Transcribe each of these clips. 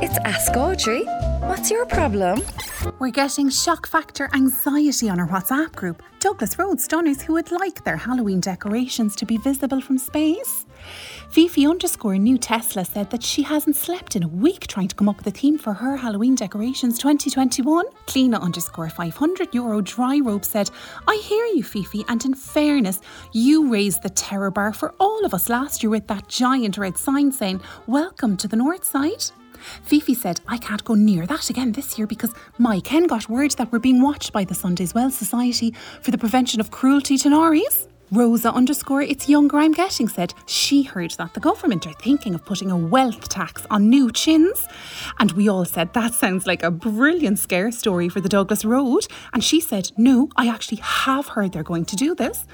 It's Ask Audrey. What's your problem? We're getting shock factor anxiety on our WhatsApp group. Douglas Road stunners who would like their Halloween decorations to be visible from space. Fifi underscore new Tesla said that she hasn't slept in a week trying to come up with a theme for her Halloween decorations 2021. Cleena underscore 500 euro Dryrobe said, I hear you, Fifi, and in fairness, you raised the terror bar for all of us last year with that giant red sign saying, Welcome to the North Side. Fifi said, I can't go near that again this year because my Ken got word that we're being watched by the Sundays Well Society for the prevention of cruelty to Norries. Rosa underscore it's younger I'm getting said she heard that the government are thinking of putting a wealth tax on new chins. And we all said that sounds like a brilliant scare story for the Douglas Road. And she said, No, I actually have heard they're going to do this.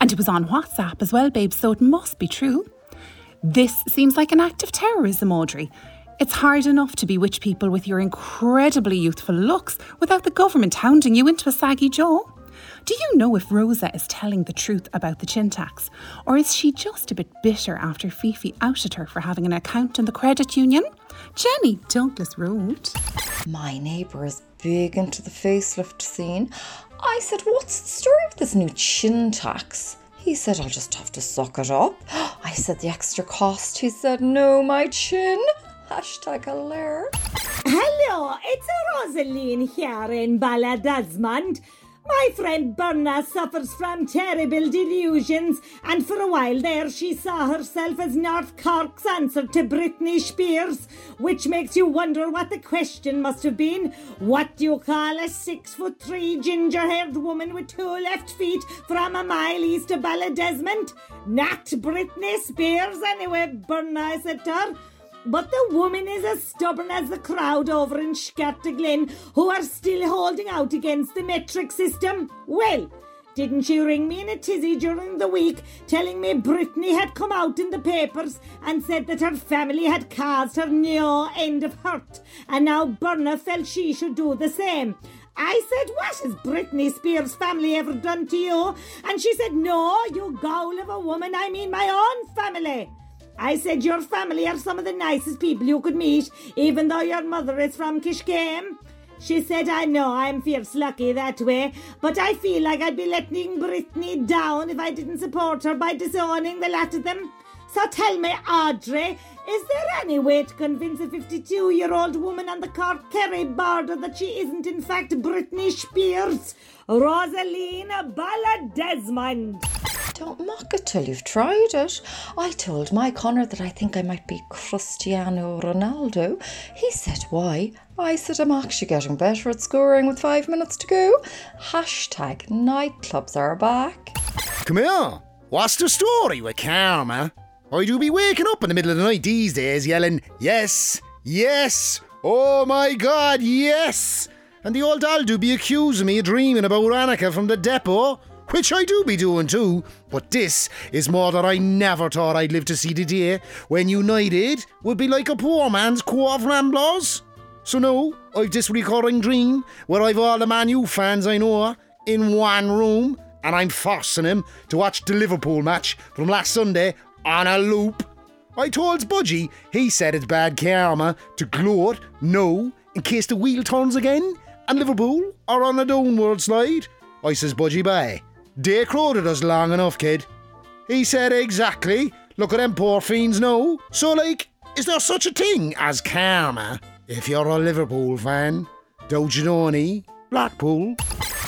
And it was on WhatsApp as well, babe, so it must be true. This seems like an act of terrorism, Audrey. It's hard enough to bewitch people with your incredibly youthful looks without the government hounding you into a saggy jaw. Do you know if Rosa is telling the truth about the chin tax? Or is she just a bit bitter after Fifi outed her for having an account in the credit union? Jenny, Douglas Road. My neighbour is big into the facelift scene. I said, What's the story with this new chin tax? He said, I'll just have to suck it up. I said, The extra cost. He said, No, my chin. Hashtag alert. Hello, it's Rosaline here in Ballydesmond. My friend Berna suffers from terrible delusions, and for a while there she saw herself as North Cork's answer to Britney Spears, which makes you wonder what the question must have been. What do you call a six foot three ginger haired woman with two left feet from a mile east of Ballydesmond? Not Britney Spears, anyway, Berna said to her. But the woman is as stubborn as the crowd over in Scartaglin who are still holding out against the metric system. Well, didn't she ring me in a tizzy during the week telling me Britney had come out in the papers and said that her family had caused her no end of hurt and now Berna felt she should do the same. I said, What has Britney Spears' family ever done to you? And she said, No, you gowl of a woman, I mean my own family. I said your family are some of the nicest people you could meet, even though your mother is from Kiskeam. She said, I know I'm fierce lucky that way, but I feel like I'd be letting Britney down if I didn't support her by disowning the lot of them. So tell me, Audrey, is there any way to convince a 52 year old woman on the Cork Kerry border that she isn't in fact Britney Spears? Rosalina Ballydesmond. Don't mock it till you've tried it. I told my Connor that I think I might be Cristiano Ronaldo. He said, Why? I said, I'm actually getting better at scoring with five minutes to go. Hashtag nightclubs are back. Come here. What's the story with Karma? I do be waking up in the middle of the night these days yelling, Yes, yes, oh my god, yes! And the old doll do be accusing me of dreaming about Annika from the depot which I do be doing too, but this is more that I never thought I'd live to see the day when United would be like a poor man's Cobh Ramblers. So now, I've this recurring dream where I've all the Man U fans I know in one room, and I'm forcing him to watch the Liverpool match from last Sunday on a loop. I told Budgie, he said it's bad karma to gloat, no, in case the wheel turns again, and Liverpool are on a downward slide. I says, Budgie, bye. They crowded us long enough, kid. He said exactly. Look at them poor fiends now. So, like, is there such a thing as karma if you're a Liverpool fan? Don't you know any? Blackpool.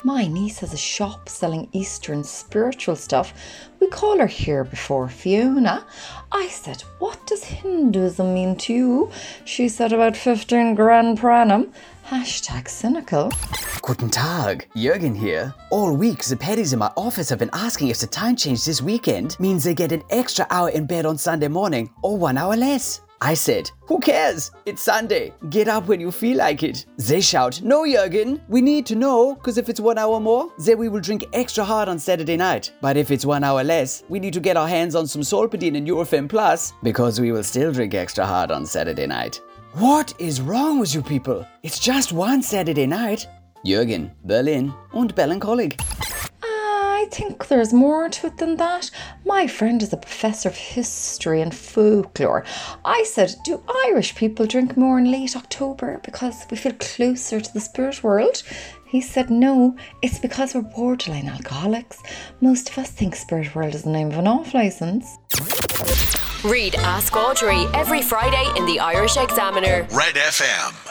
My niece has a shop selling Eastern spiritual stuff. We call her here before Fiona. I said, What does Hinduism mean to you? She said, About 15 grand per annum. Hashtag cynical. Guten Tag, Jürgen here. All week, the paddies in my office have been asking if the time change this weekend means they get an extra hour in bed on Sunday morning or one hour less. I said, Who cares? It's Sunday. Get up when you feel like it. They shout, No, Jürgen, we need to know, because if it's one hour more, then we will drink extra hard on Saturday night. But if it's one hour less, we need to get our hands on some Solpadeine and Nurofen Plus, because we will still drink extra hard on Saturday night. What is wrong with you people? It's just one Saturday night. Jürgen, Berlin und Ballincollig. I think there's more to it than that. My friend is a professor of history and folklore. I said, Do Irish people drink more in late October because we feel closer to the spirit world? He said, No, it's because we're borderline alcoholics. Most of us think Spirit World is the name of an off licence. Read Ask Audrey every Friday in the Irish Examiner. Red FM.